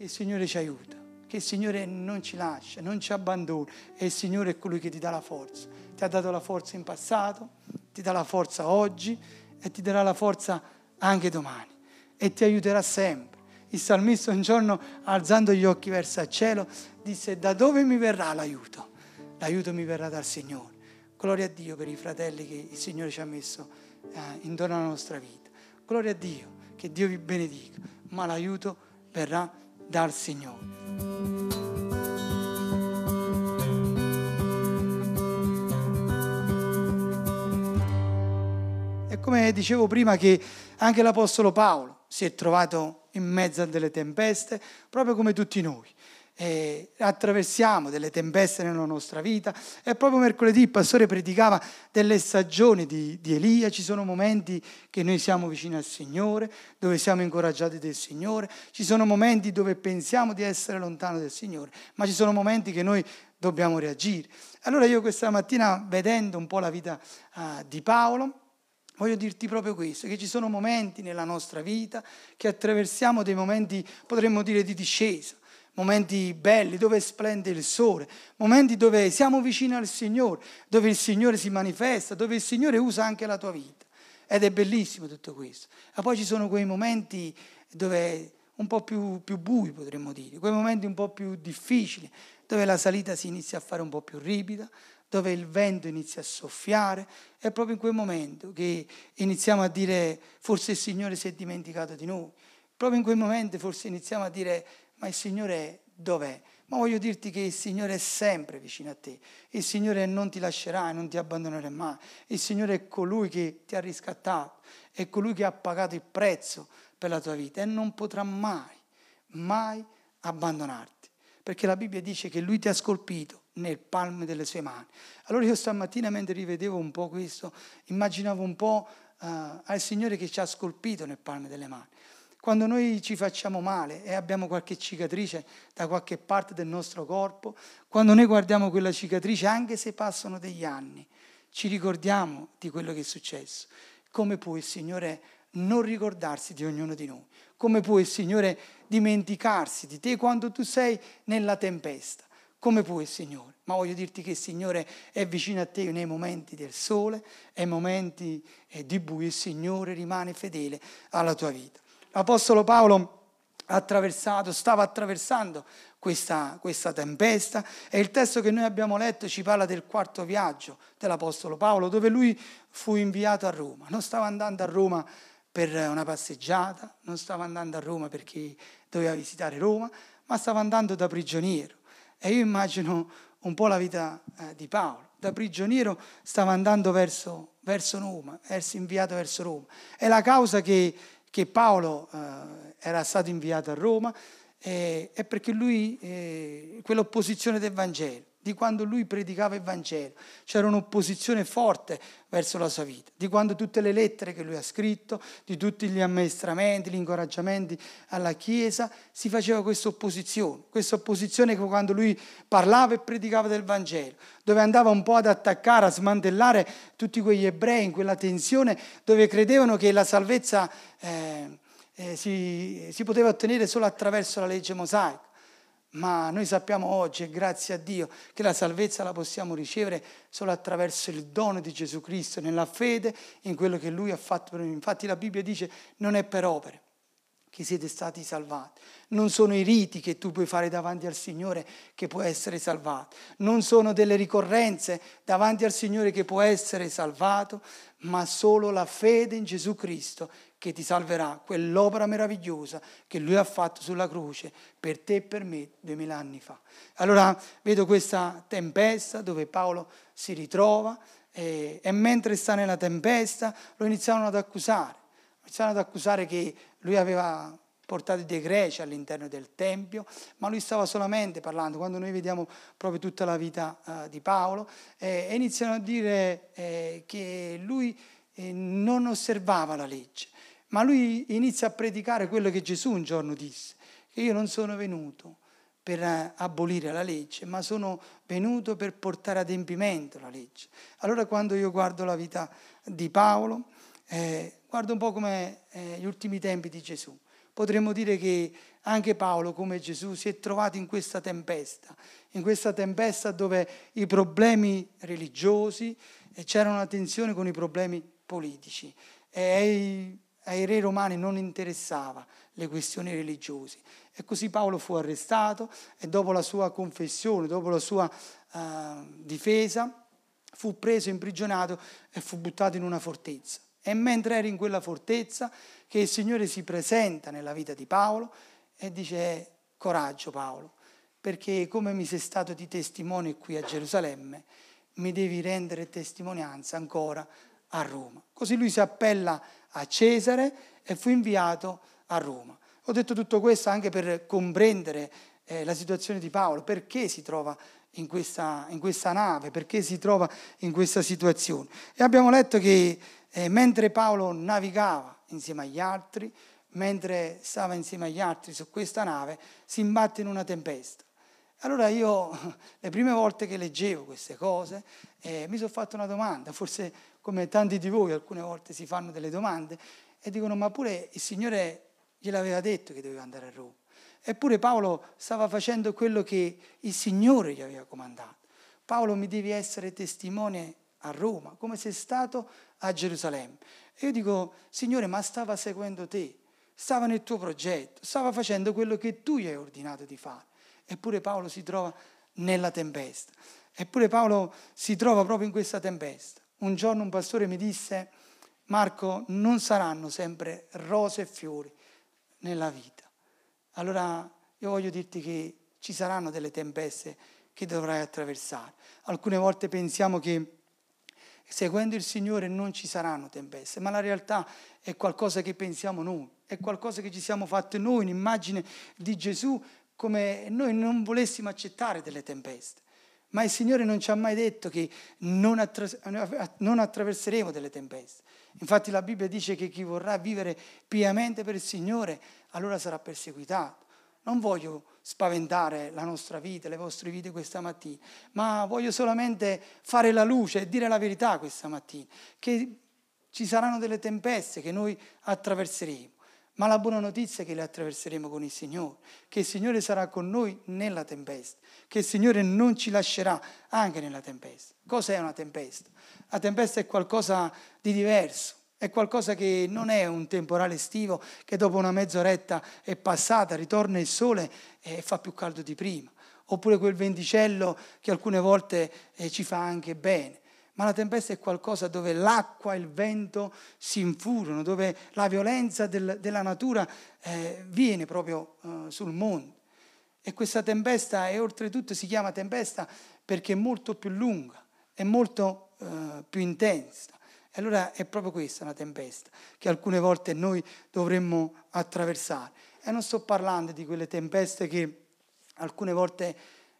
che il Signore ci aiuta, che il Signore non ci lascia, non ci abbandona e il Signore è colui che ti dà la forza. Ti ha dato la forza in passato, ti dà la forza oggi e ti darà la forza anche domani e ti aiuterà sempre. Il salmista un giorno, alzando gli occhi verso il cielo, disse, da dove mi verrà l'aiuto? L'aiuto mi verrà dal Signore. Gloria a Dio per i fratelli che il Signore ci ha messo eh, intorno alla nostra vita. Gloria a Dio, che Dio vi benedica, ma l'aiuto verrà dal Signore. E come dicevo prima che anche l'Apostolo Paolo si è trovato in mezzo a delle tempeste, proprio come tutti noi eh, attraversiamo delle tempeste nella nostra vita. E proprio mercoledì il pastore predicava delle stagioni di, di, Elia, ci sono momenti che noi siamo vicini al Signore, dove siamo incoraggiati del Signore, ci sono momenti dove pensiamo di essere lontano del Signore, ma ci sono momenti che noi dobbiamo reagire. Allora io questa mattina, vedendo un po' la vita uh, di Paolo, Voglio dirti proprio questo, che ci sono momenti nella nostra vita che attraversiamo dei momenti, potremmo dire, di discesa, momenti belli dove splende il sole, momenti dove siamo vicini al Signore, dove il Signore si manifesta, dove il Signore usa anche la tua vita. Ed è bellissimo tutto questo. Ma poi ci sono quei momenti dove un po' più, più bui, potremmo dire, quei momenti un po' più difficili, dove la salita si inizia a fare un po' più ripida, dove il vento inizia a soffiare, è proprio in quel momento che iniziamo a dire forse il Signore si è dimenticato di noi, proprio in quel momento forse iniziamo a dire ma il Signore dov'è? Ma voglio dirti che il Signore è sempre vicino a te, il Signore non ti lascerà e non ti abbandonerà mai, il Signore è colui che ti ha riscattato, è colui che ha pagato il prezzo per la tua vita e non potrà mai, mai abbandonarti, perché la Bibbia dice che Lui ti ha scolpito nel palmo delle sue mani. Allora io stamattina mentre rivedevo un po' questo, immaginavo un po' uh, al Signore che ci ha scolpito nel palmo delle mani. Quando noi ci facciamo male e abbiamo qualche cicatrice da qualche parte del nostro corpo, quando noi guardiamo quella cicatrice, anche se passano degli anni, ci ricordiamo di quello che è successo. Come può il Signore non ricordarsi di ognuno di noi? Come può il Signore dimenticarsi di te quando tu sei nella tempesta? Come può il Signore? Ma voglio dirti che il Signore è vicino a te nei momenti del sole nei momenti eh, di buio. Il Signore rimane fedele alla tua vita. L'Apostolo Paolo ha attraversato, stava attraversando questa, questa, tempesta e il testo che noi abbiamo letto ci parla del quarto viaggio dell'Apostolo Paolo dove lui fu inviato a Roma. Non stava andando a Roma per una passeggiata, non stava andando a Roma perché doveva visitare Roma, ma stava andando da prigioniero. E io immagino un po' la vita eh, di Paolo. Da prigioniero stava andando verso, verso Roma, verso inviato verso Roma. È la causa che che Paolo eh, era stato inviato a Roma eh, è perché lui, eh, quell'opposizione del Vangelo, di quando lui predicava il Vangelo, c'era un'opposizione forte verso la sua vita, di quando tutte le lettere che lui ha scritto, di tutti gli ammaestramenti, gli incoraggiamenti alla Chiesa, si faceva questa opposizione, questa opposizione che quando lui parlava e predicava del Vangelo, dove andava un po' ad attaccare, a smantellare tutti quegli ebrei in quella tensione dove credevano che la salvezza eh, eh, si, si poteva ottenere solo attraverso la legge mosaica. Ma noi sappiamo oggi, grazie a Dio, che la salvezza la possiamo ricevere solo attraverso il dono di Gesù Cristo, nella fede in quello che Lui ha fatto per noi. Infatti la Bibbia dice non è per opere che siete stati salvati. Non sono i riti che tu puoi fare davanti al Signore che può essere salvato. Non sono delle ricorrenze davanti al Signore che può essere salvato, ma solo la fede in Gesù Cristo che ti salverà, quell'opera meravigliosa che Lui ha fatto sulla croce per te e per me duemila anni fa. Allora vedo questa tempesta dove Paolo si ritrova e, e mentre sta nella tempesta lo iniziarono ad accusare, iniziarono ad accusare che lui aveva portato dei greci all'interno del Tempio, ma lui stava solamente parlando, quando noi vediamo proprio tutta la vita uh, di Paolo, eh, iniziano a dire eh, che lui eh, non osservava la legge, ma lui inizia a predicare quello che Gesù un giorno disse, che io non sono venuto per eh, abolire la legge, ma sono venuto per portare ad adempimento la legge. Allora quando io guardo la vita di Paolo, eh, guardo un po' come eh, gli ultimi tempi di Gesù. Potremmo dire che anche Paolo, come Gesù, si è trovato in questa tempesta, in questa tempesta dove i problemi religiosi e c'era una tensione con i problemi politici e ai, ai re romani non interessava le questioni religiose. E così Paolo fu arrestato e dopo la sua confessione, dopo la sua uh, difesa, fu preso, imprigionato e fu buttato in una fortezza. E mentre era in quella fortezza, che il Signore si presenta nella vita di Paolo e dice coraggio Paolo, perché come mi sei stato di testimone qui a Gerusalemme, mi devi rendere testimonianza ancora a Roma. Così lui si appella a Cesare e fu inviato a Roma. Ho detto tutto questo anche per comprendere eh, la situazione di Paolo, perché si trova in questa, in questa, nave, perché si trova in questa situazione. E abbiamo letto che eh, mentre Paolo navigava insieme agli altri, mentre stava insieme agli altri su questa nave, si imbatte in una tempesta. Allora io, le prime volte che leggevo queste cose, eh, mi sono fatto una domanda, forse come tanti di voi alcune volte si fanno delle domande e dicono ma pure il Signore gliel'aveva detto che doveva andare a Roma. Eppure Paolo stava facendo quello che il Signore gli aveva comandato. Paolo mi devi essere testimone a Roma, come sei stato a Gerusalemme. E io dico, Signore, ma stava seguendo te, stava nel tuo progetto, stava facendo quello che tu gli hai ordinato di fare. Eppure Paolo si trova nella tempesta. Eppure Paolo si trova proprio in questa tempesta. Un giorno un pastore mi disse, Marco, non saranno sempre rose e fiori nella vita. Allora io voglio dirti che ci saranno delle tempeste che dovrai attraversare. Alcune volte pensiamo che seguendo il Signore non ci saranno tempeste, ma la realtà è qualcosa che pensiamo noi, è qualcosa che ci siamo fatti noi, un'immagine di Gesù come noi non volessimo accettare delle tempeste. Ma il Signore non ci ha mai detto che non, attraverseremo delle tempeste. Infatti la Bibbia dice che chi vorrà vivere piamente per il Signore allora sarà perseguitato. Non voglio spaventare la nostra vita, le vostre vite questa mattina, ma voglio solamente fare la luce e dire la verità questa mattina, che ci saranno delle tempeste che noi attraverseremo. Ma la buona notizia è che le attraverseremo con il Signore, che il Signore sarà con noi nella tempesta, che il Signore non ci lascerà anche nella tempesta. Cos'è una tempesta? La tempesta è qualcosa di diverso, è qualcosa che non è un temporale estivo che dopo una mezz'oretta è passata, ritorna il sole e fa più caldo di prima. Oppure quel venticello che alcune volte eh, ci fa anche bene ma la tempesta è qualcosa dove l'acqua e il vento si infuriano, dove la violenza del, della natura eh, viene proprio eh, sul mondo. E questa tempesta, e oltretutto si chiama tempesta perché è molto più lunga, è molto eh, più intensa. E allora è proprio questa una tempesta che alcune volte noi dovremmo attraversare. E non sto parlando di quelle tempeste che alcune volte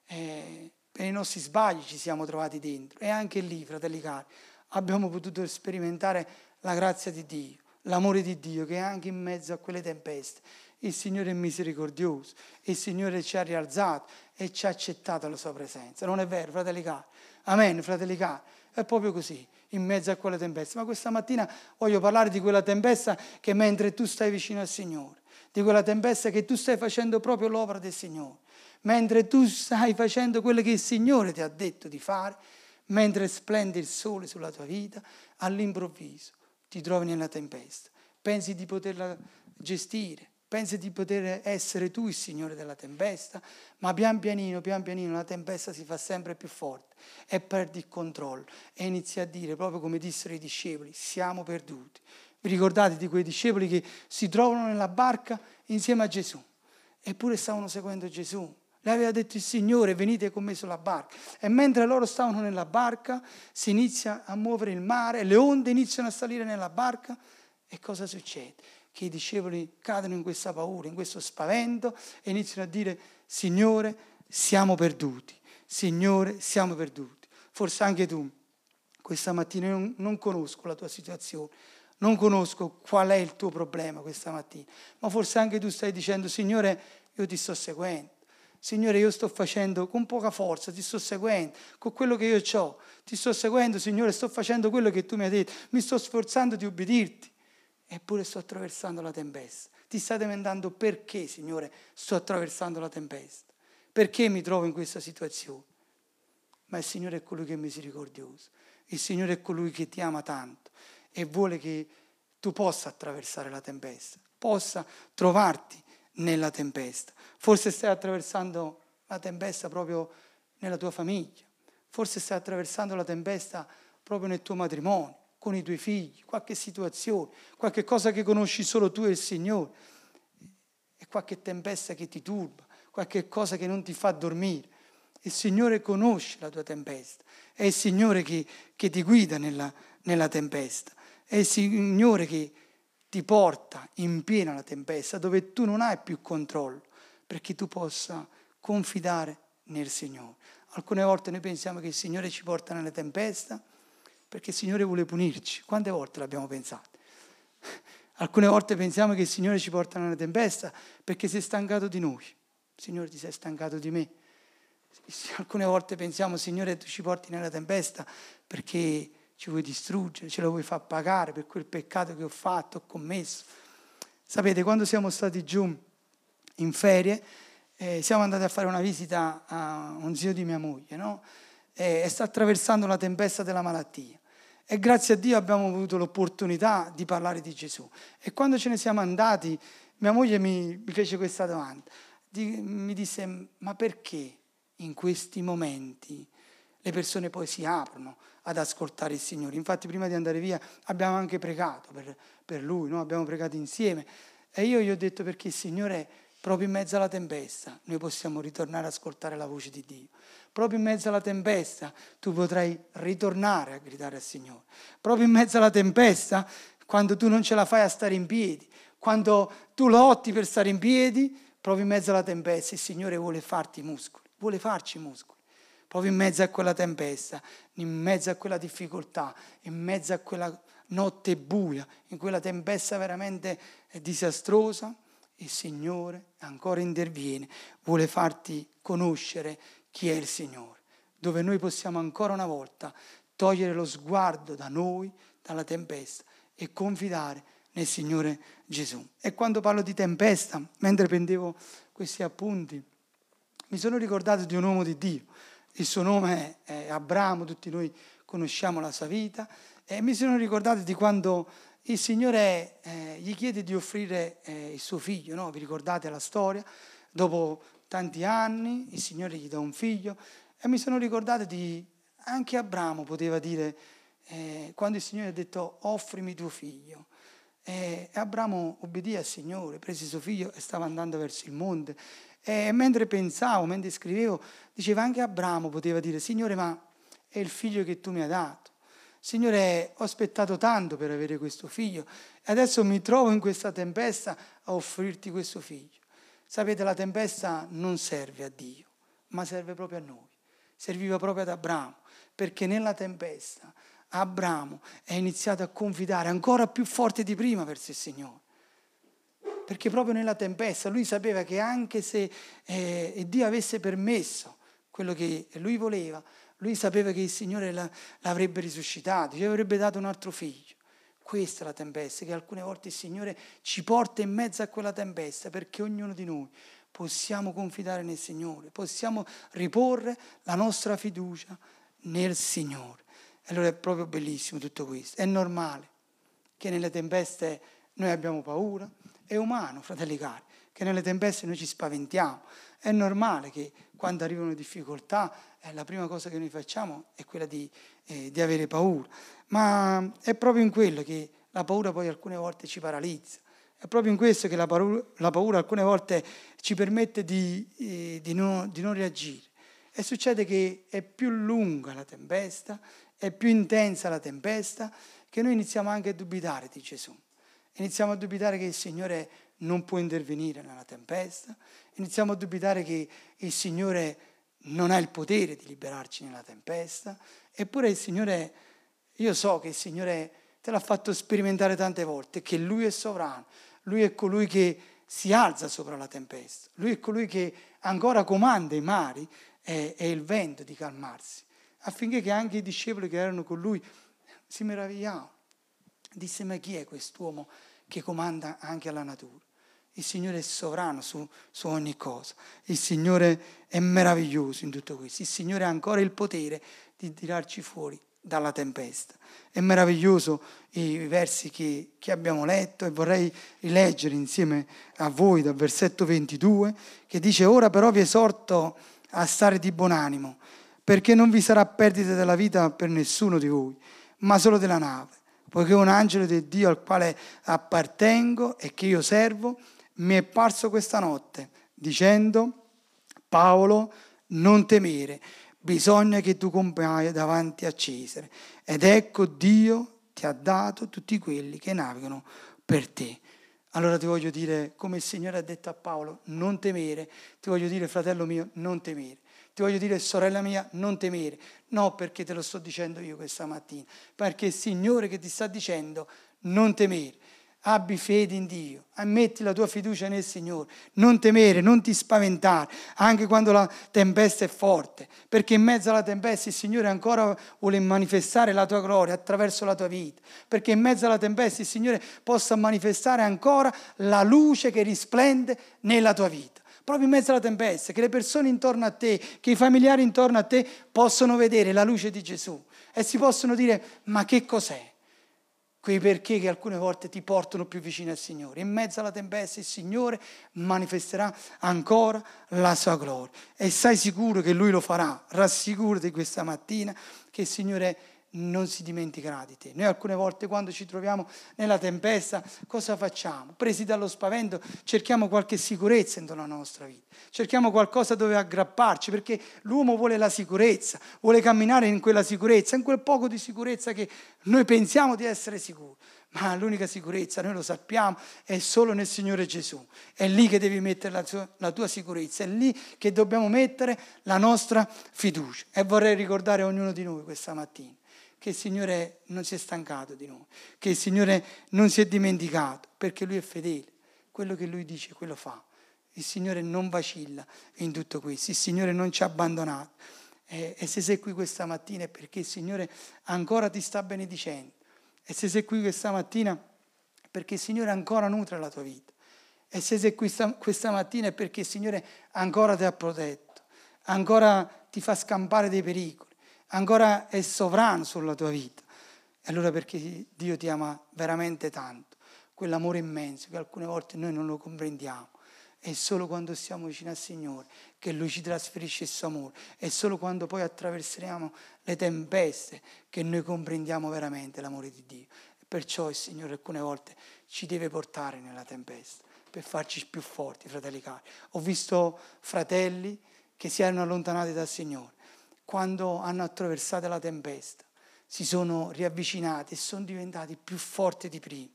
eh, per i nostri sbagli ci siamo trovati dentro. E anche lì, fratelli cari, abbiamo potuto sperimentare la grazia di Dio, l'amore di Dio che anche in mezzo a quelle tempeste il Signore è misericordioso, il Signore ci ha rialzato e ci ha accettato la sua presenza. Non è vero, fratelli cari? Amen, fratelli cari. È proprio così, in mezzo a quelle tempeste. Ma questa mattina voglio parlare di quella tempesta che mentre tu stai vicino al Signore, di quella tempesta che tu stai facendo proprio l'opera del Signore mentre tu stai facendo quello che il Signore ti ha detto di fare, mentre splende il sole sulla tua vita, all'improvviso ti trovi nella tempesta. Pensi di poterla gestire, pensi di poter essere tu il Signore della tempesta, ma pian pianino, pian pianino la tempesta si fa sempre più forte e perdi il controllo e inizi a dire, proprio come dissero i discepoli, siamo perduti. Vi ricordate di quei discepoli che si trovano nella barca insieme a Gesù, eppure stavano seguendo Gesù, le aveva detto il Signore, venite con me sulla barca. E mentre loro stavano nella barca, si inizia a muovere il mare, le onde iniziano a salire nella barca. E cosa succede? Che i discepoli cadono in questa paura, in questo spavento e iniziano a dire, Signore, siamo perduti. Signore, siamo perduti. Forse anche tu, questa mattina, io non, conosco la tua situazione, non conosco qual è il tuo problema questa mattina, ma forse anche tu stai dicendo, Signore, io ti sto seguendo. Signore, io sto facendo con poca forza, ti sto seguendo, con quello che io ho, ti sto seguendo, Signore, sto facendo quello che tu mi hai detto, mi sto sforzando di ubbidirti, eppure sto attraversando la tempesta. ti stai domandando perché, Signore, sto attraversando la tempesta, perché mi trovo in questa situazione. Ma il Signore è colui che è misericordioso, il Signore è colui che ti ama tanto e vuole che tu possa attraversare la tempesta, possa trovarti nella tempesta. Forse stai attraversando la tempesta proprio nella tua famiglia, forse stai attraversando la tempesta proprio nel tuo matrimonio, con i tuoi figli, qualche situazione, qualche cosa che conosci solo tu e il Signore, e qualche tempesta che ti turba, qualche cosa che non ti fa dormire. Il Signore conosce la tua tempesta, è il Signore che, che ti guida nella, nella tempesta, è il Signore che ti porta in piena la tempesta, dove tu non hai più controllo, perché tu possa confidare nel Signore. Alcune volte noi pensiamo che il Signore ci porta nella tempesta perché il Signore vuole punirci. Quante volte l'abbiamo pensato? Alcune volte pensiamo che il Signore ci porta nella tempesta perché si è stancato di noi. Signore, ti sei stancato di me. Alcune volte pensiamo, Signore, tu ci porti nella tempesta perché ci vuoi distruggere, ce lo vuoi far pagare per quel peccato che ho fatto, ho commesso. Sapete, quando siamo stati giù in ferie, eh, siamo andati a fare una visita a un zio di mia moglie, no? e sta attraversando la tempesta della malattia. E grazie a Dio abbiamo avuto l'opportunità di parlare di Gesù. E quando ce ne siamo andati, mia moglie mi, mi fece questa domanda. Di, mi disse, ma perché in questi momenti le persone poi si aprono ad ascoltare il Signore? Infatti prima di andare via abbiamo anche pregato per, per Lui, no? abbiamo pregato insieme. E io gli ho detto perché il Signore proprio in mezzo alla tempesta noi possiamo ritornare ad ascoltare la voce di Dio. Proprio in mezzo alla tempesta tu potrai ritornare a gridare al Signore. Proprio in mezzo alla tempesta, quando tu non ce la fai a stare in piedi, quando tu lotti per stare in piedi, proprio in mezzo alla tempesta il Signore vuole farti muscoli, vuole farci muscoli. Proprio in mezzo a quella tempesta, in mezzo a quella difficoltà, in mezzo a quella notte buia, in quella tempesta veramente disastrosa, il Signore ancora interviene, vuole farti conoscere chi è il Signore, dove noi possiamo ancora una volta togliere lo sguardo da noi, dalla tempesta e confidare nel Signore Gesù. E quando parlo di tempesta, mentre prendevo questi appunti, mi sono ricordato di un uomo di Dio. Il suo nome è Abramo, tutti noi conosciamo la sua vita, e mi sono ricordato di quando il Signore eh, gli chiede di offrire eh, il suo figlio, no? vi ricordate la storia? Dopo tanti anni il Signore gli dà un figlio e mi sono ricordato di, anche Abramo poteva dire, eh, quando il Signore ha detto offrimi tuo figlio, e Abramo obbedì al Signore, prese suo figlio e stava andando verso il monte. E mentre pensavo, mentre scrivevo, diceva anche Abramo poteva dire, Signore, ma è il figlio che tu mi hai dato. Signore, ho aspettato tanto per avere questo figlio e adesso mi trovo in questa tempesta a offrirti questo figlio. Sapete, la tempesta non serve a Dio, ma serve proprio a noi. Serviva proprio ad Abramo, perché nella tempesta Abramo è iniziato a confidare ancora più forte di prima verso il Signore. Perché proprio nella tempesta lui sapeva che anche se eh, Dio avesse permesso quello che lui voleva, lui sapeva che il Signore l'avrebbe risuscitato, gli avrebbe dato un altro figlio. Questa è la tempesta, che alcune volte il Signore ci porta in mezzo a quella tempesta, perché ognuno di noi possiamo confidare nel Signore, possiamo riporre la nostra fiducia nel Signore. E allora è proprio bellissimo tutto questo. È normale che nelle tempeste noi abbiamo paura, è umano, fratelli cari, che nelle tempeste noi ci spaventiamo. È normale che quando arrivano difficoltà eh, la prima cosa che noi facciamo è quella di, eh, di avere paura. Ma è proprio in quello che la paura poi alcune volte ci paralizza. È proprio in questo che la paura, la paura alcune volte ci permette di, eh, di, no, di, non reagire. E succede che è più lunga la tempesta, è più intensa la tempesta, che noi iniziamo anche a dubitare di Gesù. Iniziamo a dubitare che il Signore non può intervenire nella tempesta, iniziamo a dubitare che il Signore non ha il potere di liberarci nella tempesta, eppure il Signore, io so che il Signore te l'ha fatto sperimentare tante volte, che Lui è sovrano, Lui è colui che si alza sopra la tempesta, Lui è colui che ancora comanda i mari e, e il vento di calmarsi, affinché che anche i discepoli che erano con Lui si meravigliavano. Disse, ma chi è quest'uomo che comanda anche alla natura? Il Signore è sovrano su, su, ogni cosa. Il Signore è meraviglioso in tutto questo. Il Signore ha ancora il potere di tirarci fuori dalla tempesta. È meraviglioso i versi che, che, abbiamo letto e vorrei rileggere insieme a voi dal versetto 22 che dice ora però vi esorto a stare di buon animo perché non vi sarà perdita della vita per nessuno di voi ma solo della nave poiché un angelo di Dio al quale appartengo e che io servo mi è parso questa notte dicendo Paolo non temere bisogna che tu compaia davanti a Cesare. Ed ecco Dio ti ha dato tutti quelli che navigano per te. Allora ti voglio dire, come il Signore ha detto a Paolo, non temere. Ti voglio dire, fratello mio, non temere. Ti voglio dire, sorella mia, non temere. No perché te lo sto dicendo io questa mattina, perché il Signore che ti sta dicendo non temere. Abbi fede in Dio, metti la tua fiducia nel Signore, non temere, non ti spaventare, anche quando la tempesta è forte, perché in mezzo alla tempesta il Signore ancora vuole manifestare la tua gloria attraverso la tua vita, perché in mezzo alla tempesta il Signore possa manifestare ancora la luce che risplende nella tua vita. Proprio in mezzo alla tempesta, che le persone intorno a te, che i familiari intorno a te possano vedere la luce di Gesù e si possono dire ma che cos'è? quei perché che alcune volte ti portano più vicino al Signore. In mezzo alla tempesta il Signore manifesterà ancora la sua gloria e sai sicuro che Lui lo farà. Rassicurati questa mattina che il Signore non si dimenticherà di te. Noi alcune volte quando ci troviamo nella tempesta, cosa facciamo? Presi dallo spavento, cerchiamo qualche sicurezza alla nostra vita, cerchiamo qualcosa dove aggrapparci, perché l'uomo vuole la sicurezza, vuole camminare in quella sicurezza, in quel poco di sicurezza che noi pensiamo di essere sicuri. Ma l'unica sicurezza, noi lo sappiamo, è solo nel Signore Gesù. È lì che devi mettere la tua, la tua sicurezza, è lì che dobbiamo mettere la nostra fiducia. E vorrei ricordare a ognuno di noi questa mattina che il Signore non si è stancato di noi, che il Signore non si è dimenticato, perché Lui è fedele. Quello che Lui dice, quello fa. Il Signore non vacilla in tutto questo, il Signore non ci ha abbandonato. E, se sei qui questa mattina è perché il Signore ancora ti sta benedicendo. E se sei qui questa mattina è perché il Signore ancora nutre la tua vita. E se sei qui questa mattina è perché il Signore ancora ti ha protetto, ancora ti fa scampare dei pericoli ancora è sovrano sulla tua vita. E allora perché Dio ti ama veramente tanto, quell'amore immenso che alcune volte noi non lo comprendiamo. È solo quando stiamo vicino al Signore che Lui ci trasferisce il suo amore. È solo quando poi attraverseremo le tempeste che noi comprendiamo veramente l'amore di Dio. E perciò il Signore alcune volte ci deve portare nella tempesta per farci più forti, fratelli cari. Ho visto fratelli che si erano allontanati dal Signore quando hanno attraversato la tempesta, si sono riavvicinati e sono diventati più forti di prima.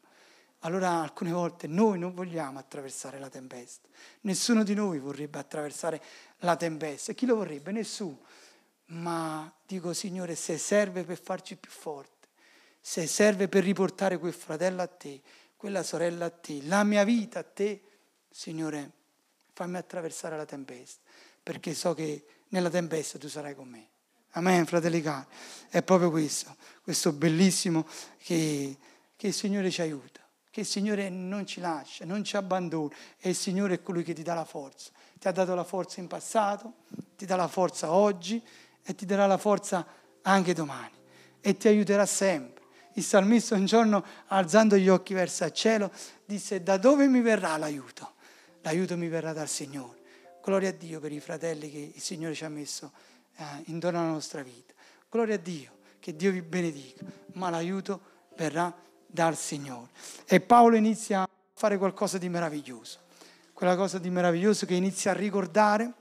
Allora alcune volte noi non vogliamo attraversare la tempesta. Nessuno di noi vorrebbe attraversare la tempesta. Chi lo vorrebbe? Nessuno. Ma dico, Signore, se serve per farci più forti, se serve per riportare quel fratello a te, quella sorella a te, la mia vita a te, Signore, fammi attraversare la tempesta, perché so che nella tempesta tu sarai con me. Amen, fratelli cari. È proprio questo, questo bellissimo che, che il Signore ci aiuta, che il Signore non ci lascia, non ci abbandona e il Signore è colui che ti dà la forza. Ti ha dato la forza in passato, ti dà la forza oggi e ti darà la forza anche domani e ti aiuterà sempre. Il salmista un giorno, alzando gli occhi verso il cielo, disse, da dove mi verrà l'aiuto? L'aiuto mi verrà dal Signore. Gloria a Dio per i fratelli che il Signore ci ha messo eh, intorno alla nostra vita. Gloria a Dio, che Dio vi benedica, ma l'aiuto verrà dal Signore. E Paolo inizia a fare qualcosa di meraviglioso, quella cosa di meraviglioso che inizia a ricordare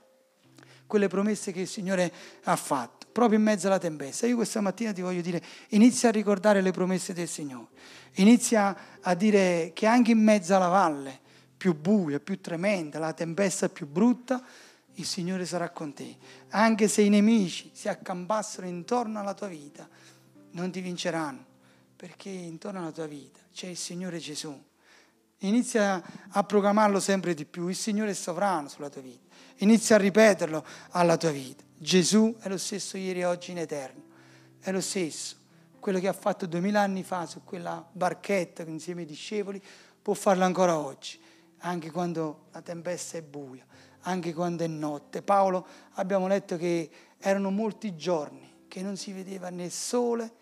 quelle promesse che il Signore ha fatto, proprio in mezzo alla tempesta. Io questa mattina ti voglio dire, inizia a ricordare le promesse del Signore, inizia a dire che anche in mezzo alla valle, più buia, più tremenda, la tempesta più brutta, il Signore sarà con te. Anche se i nemici si accampassero intorno alla tua vita, non ti vinceranno, perché intorno alla tua vita c'è il Signore Gesù. Inizia a proclamarlo sempre di più, il Signore è sovrano sulla tua vita. Inizia a ripeterlo alla tua vita. Gesù è lo stesso ieri e oggi in eterno. È lo stesso. Quello che ha fatto duemila anni fa su quella barchetta insieme ai discepoli può farlo ancora oggi anche quando la tempesta è buia, anche quando è notte. Paolo abbiamo letto che erano molti giorni che non si vedeva né sole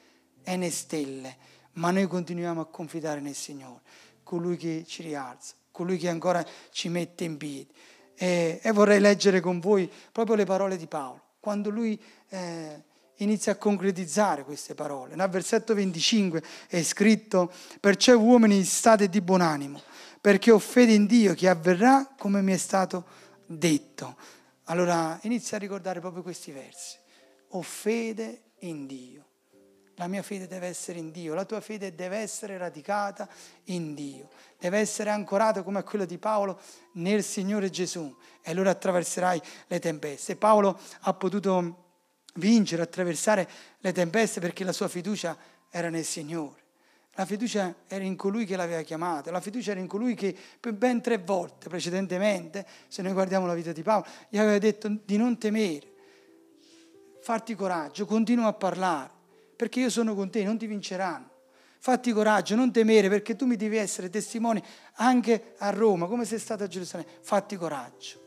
né stelle, ma noi continuiamo a confidare nel Signore, colui che ci rialza, colui che ancora ci mette in piedi. E, e vorrei leggere con voi proprio le parole di Paolo, quando lui eh, inizia a concretizzare queste parole. Nel versetto 25 è scritto, perciò uomini state di buon animo, perché ho fede in Dio che avverrà come mi è stato detto. Allora inizia a ricordare proprio questi versi. Ho fede in Dio. La mia fede deve essere in Dio, la tua fede deve essere radicata in Dio, deve essere ancorata come quella di Paolo nel Signore Gesù e allora attraverserai le tempeste. Paolo ha potuto vincere, attraversare le tempeste perché la sua fiducia era nel Signore. La fiducia era in colui che l'aveva chiamato, la fiducia era in colui che ben tre volte precedentemente, se noi guardiamo la vita di Paolo, gli aveva detto di non temere, farti coraggio, continua a parlare, perché io sono con te, non ti vinceranno. Fatti coraggio, non temere, perché tu mi devi essere testimone anche a Roma, come sei stato a Gerusalemme. Fatti coraggio.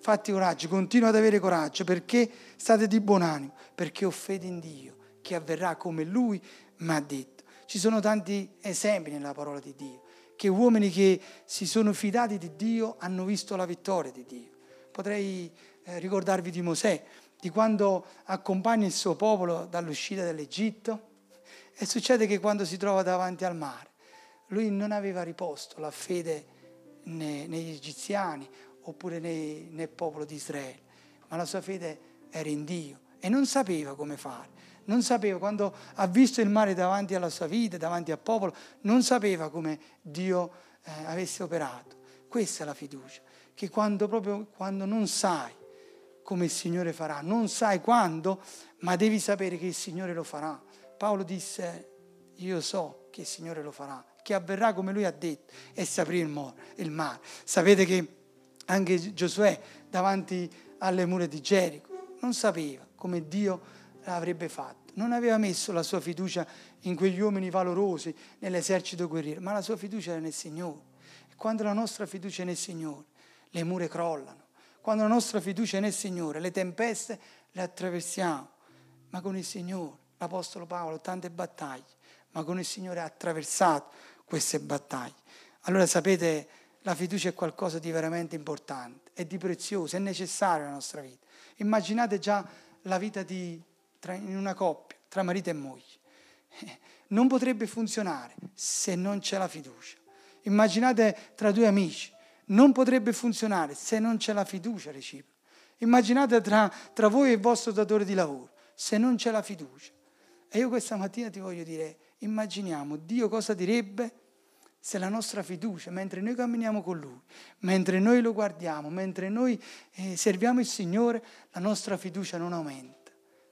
Fatti coraggio, continua ad avere coraggio perché state di buon animo, perché ho fede in Dio, che avverrà come Lui mi ha detto. Ci sono tanti esempi nella parola di Dio, che uomini che si sono fidati di Dio hanno visto la vittoria di Dio. Potrei eh, ricordarvi di Mosè, di quando accompagna il suo popolo dall'uscita dall'Egitto e succede che quando si trova davanti al mare, lui non aveva riposto la fede negli egiziani oppure nei, nel popolo di Israele, ma la sua fede era in Dio e non sapeva come fare. Non sapeva, quando ha visto il mare davanti alla sua vita, davanti al popolo, non sapeva come Dio eh, avesse operato. Questa è la fiducia, che quando, proprio, quando non sai come il Signore farà, non sai quando, ma devi sapere che il Signore lo farà. Paolo disse, io so che il Signore lo farà, che avverrà come lui ha detto e si aprì il, mare. Sapete che anche Giosuè davanti alle mura di Gerico non sapeva come Dio l'avrebbe fatto. Non aveva messo la sua fiducia in quegli uomini valorosi nell'esercito guerriero, ma la sua fiducia era nel Signore. E quando la nostra fiducia è nel Signore, le mura crollano. Quando la nostra fiducia è nel Signore, le tempeste le attraversiamo. Ma con il Signore, l'Apostolo Paolo, tante battaglie, ma con il Signore ha attraversato queste battaglie. Allora sapete, la fiducia è qualcosa di veramente importante, è di prezioso, è necessario nella nostra vita. Immaginate già la vita di, tra, in una coppia, tra marito e moglie. Non potrebbe funzionare se non c'è la fiducia. Immaginate tra due amici, non potrebbe funzionare se non c'è la fiducia reciproca. Immaginate tra, tra voi e il vostro datore di lavoro, se non c'è la fiducia. E io questa mattina ti voglio dire, immaginiamo Dio cosa direbbe se la nostra fiducia, mentre noi camminiamo con Lui, mentre noi lo guardiamo, mentre noi eh, serviamo il Signore, la nostra fiducia non aumenta.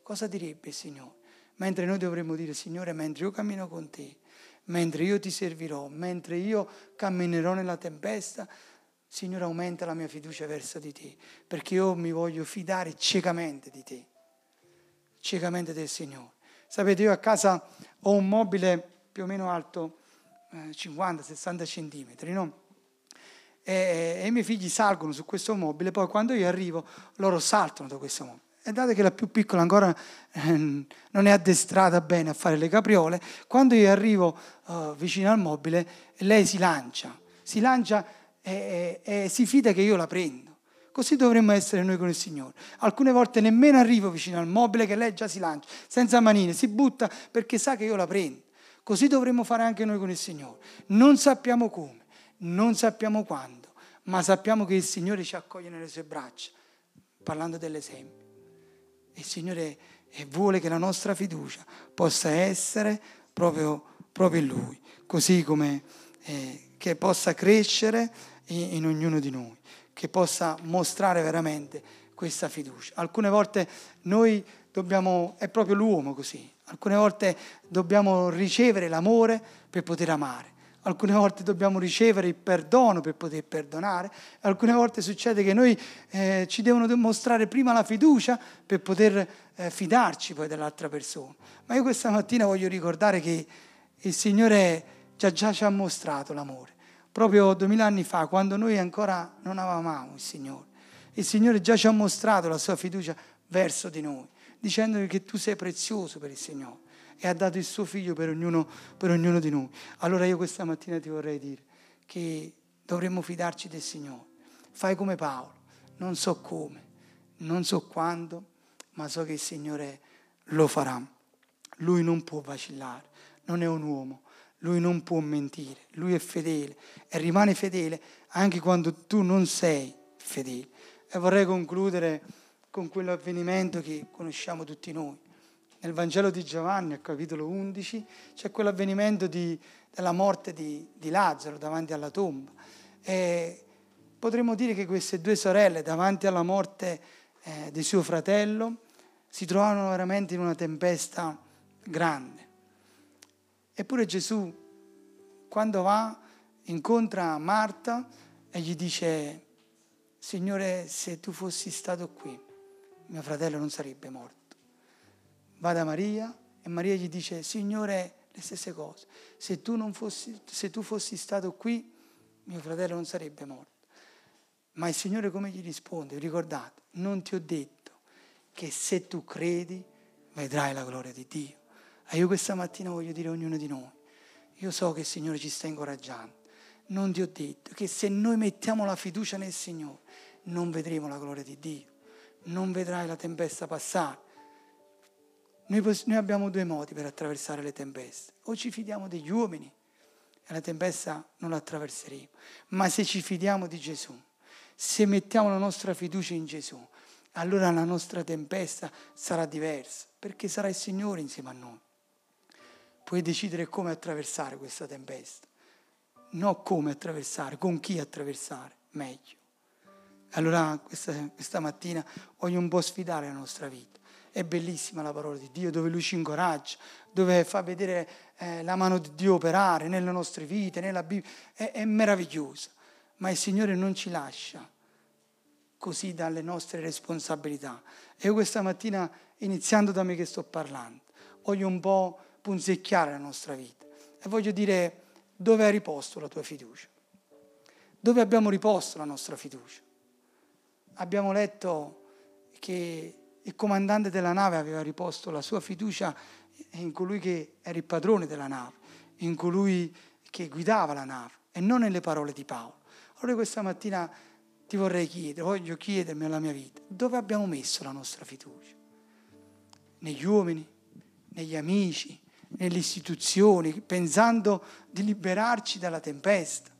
Cosa direbbe il Signore? Mentre noi dovremmo dire, Signore, mentre io cammino con te, mentre io ti servirò, mentre io camminerò nella tempesta, Signore, aumenta la mia fiducia verso di te, perché io mi voglio fidare ciecamente di te, ciecamente del Signore. Sapete, io a casa ho un mobile più o meno alto 50-60 eh, centimetri, no? E, e, i miei figli salgono su questo mobile, poi quando io arrivo loro saltano da questo mobile. E date che la più piccola ancora eh, non è addestrata bene a fare le capriole, quando io arrivo uh, vicino al mobile lei si lancia, si lancia e, e, e si fida che io la prendo. Così dovremmo essere noi con il Signore. Alcune volte nemmeno arrivo vicino al mobile che lei già si lancia, senza manine, si butta perché sa che io la prendo. Così dovremmo fare anche noi con il Signore. Non sappiamo come, non sappiamo quando, ma sappiamo che il Signore ci accoglie nelle sue braccia, parlando dell'esempio. Il Signore vuole che la nostra fiducia possa essere proprio, proprio in Lui, così come eh, che possa crescere in, in ognuno di noi, che possa mostrare veramente questa fiducia. Alcune volte noi dobbiamo, è proprio l'uomo così, Alcune volte dobbiamo ricevere l'amore per poter amare. Alcune volte dobbiamo ricevere il perdono per poter perdonare. Alcune volte succede che noi eh, ci devono dimostrare prima la fiducia per poter eh, fidarci poi dell'altra persona. Ma io questa mattina voglio ricordare che il Signore già, già ci ha mostrato l'amore. proprio duemila anni fa, quando noi ancora non avevamo il Signore. Il Signore già ci ha mostrato la sua fiducia verso di noi, dicendovi che tu sei prezioso per il Signore e ha dato il suo figlio per ognuno, per ognuno di noi. Allora io questa mattina ti vorrei dire che dovremmo fidarci del Signore. Fai come Paolo, non so come, non so quando, ma so che il Signore lo farà. Lui non può vacillare, non è un uomo, lui non può mentire, lui è fedele e rimane fedele anche quando tu non sei fedele. E vorrei concludere con quell'avvenimento che conosciamo tutti noi. Nel Vangelo di Giovanni, al capitolo 11, c'è quell'avvenimento di, della morte di, di, Lazzaro davanti alla tomba. E potremmo dire che queste due sorelle, davanti alla morte eh, di suo fratello, si trovavano veramente in una tempesta grande. Eppure Gesù, quando va, incontra Marta e gli dice, Signore, se tu fossi stato qui, mio fratello non sarebbe morto. Va da Maria e Maria gli dice, Signore, le stesse cose. Se tu, fossi, se tu fossi stato qui, mio fratello non sarebbe morto. Ma il Signore come gli risponde? Ricordate, non ti ho detto che se tu credi vedrai la gloria di Dio. E io questa mattina voglio dire a ognuno di noi, io so che il Signore ci sta incoraggiando, non ti ho detto che se noi mettiamo la fiducia nel Signore non vedremo la gloria di Dio, non vedrai la tempesta passare. Noi, noi abbiamo due modi per attraversare le tempeste, o ci fidiamo degli uomini e la tempesta non la attraverseremo, ma se ci fidiamo di Gesù, se mettiamo la nostra fiducia in Gesù, allora la nostra tempesta sarà diversa, perché sarà il Signore insieme a noi puoi decidere come attraversare questa tempesta, non come attraversare, con chi attraversare, meglio. Allora questa, questa mattina voglio un po' sfidare la nostra vita. È bellissima la parola di Dio dove Lui ci incoraggia, dove fa vedere eh, la mano di Dio operare nelle nostre vite, nella Bibbia. È, è meravigliosa, ma il Signore non ci lascia così dalle nostre responsabilità. E io questa mattina, iniziando da me che sto parlando, voglio un po' punzecchiare la nostra vita. E voglio dire dove hai riposto la tua fiducia. Dove abbiamo riposto la nostra fiducia? Abbiamo letto che il comandante della nave aveva riposto la sua fiducia in colui che era il padrone della nave, in colui che guidava la nave e non nelle parole di Paolo. Allora questa mattina ti vorrei chiedere, voglio chiedermi alla mia vita, dove abbiamo messo la nostra fiducia? Negli uomini, negli amici, nelle istituzioni, pensando di liberarci dalla tempesta,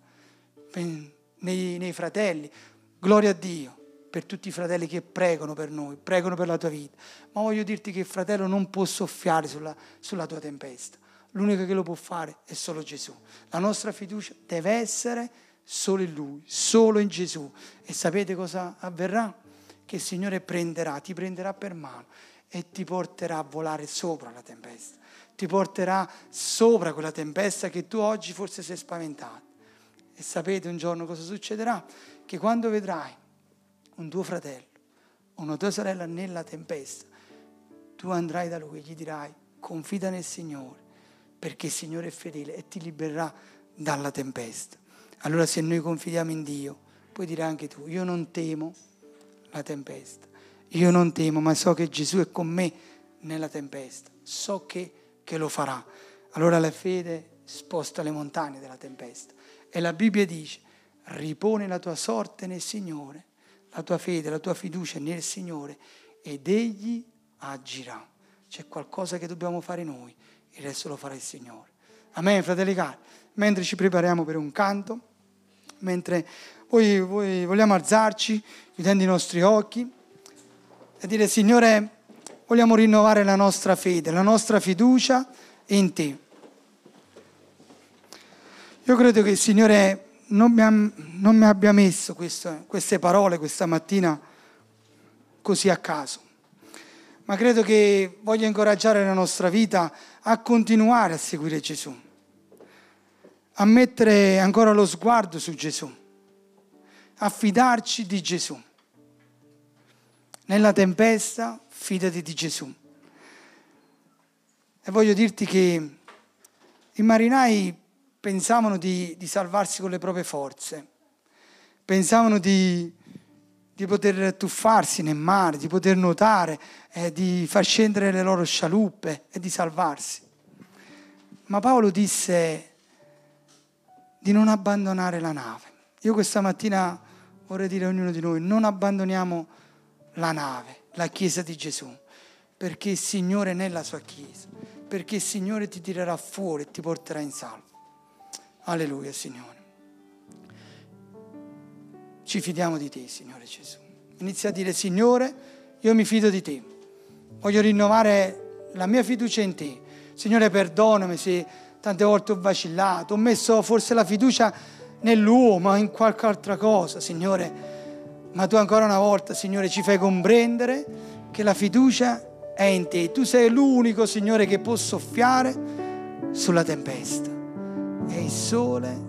nei, nei fratelli. Gloria a Dio per tutti i fratelli che pregano per noi, pregano per la tua vita. Ma voglio dirti che il fratello non può soffiare sulla, sulla tua tempesta. L'unico che lo può fare è solo Gesù. La nostra fiducia deve essere solo in Lui, solo in Gesù. E sapete cosa avverrà? Che il Signore prenderà, ti prenderà per mano e ti porterà a volare sopra la tempesta ti porterà sopra quella tempesta che tu oggi forse sei spaventato. E sapete un giorno cosa succederà? Che quando vedrai un tuo fratello una tua sorella nella tempesta, tu andrai da lui e gli dirai confida nel Signore, perché il Signore è fedele e ti libererà dalla tempesta. Allora se noi confidiamo in Dio, puoi dire anche tu, io non temo la tempesta, io non temo, ma so che Gesù è con me nella tempesta, so che che lo farà. Allora la fede sposta le montagne della tempesta. E la Bibbia dice, ripone la tua sorte nel Signore, la tua fede, la tua fiducia nel Signore ed Egli agirà. C'è qualcosa che dobbiamo fare noi, il resto lo farà il Signore. Amen, fratelli cari. Mentre ci prepariamo per un canto, mentre voi, voi vogliamo alzarci, chiudendo i nostri occhi, e dire, Signore, vogliamo rinnovare la nostra fede, la nostra fiducia in te. Io credo che il Signore non mi, non mi abbia messo questo, queste parole questa mattina così a caso, ma credo che voglia incoraggiare la nostra vita a continuare a seguire Gesù, a mettere ancora lo sguardo su Gesù, a fidarci di Gesù. Nella tempesta fidati di Gesù. E voglio dirti che i marinai pensavano di, di salvarsi con le proprie forze, pensavano di, di poter tuffarsi nel mare, di poter nuotare, eh, di far scendere le loro scialuppe e di salvarsi. Ma Paolo disse di non abbandonare la nave. Io questa mattina vorrei dire a ognuno di noi, non abbandoniamo la nave, la Chiesa di Gesù, perché il Signore è nella sua Chiesa, perché il Signore ti tirerà fuori e ti porterà in salvo. Alleluia, Signore. Ci fidiamo di te, Signore Gesù. Inizia a dire, Signore, io mi fido di te. Voglio rinnovare la mia fiducia in te. Signore, perdonami se tante volte ho vacillato, ho messo forse la fiducia nell'uomo, o in qualche altra cosa, Signore. Ma tu ancora una volta, Signore, ci fai comprendere che la fiducia è in te. Tu sei l'unico, Signore, che può soffiare sulla tempesta. E il sole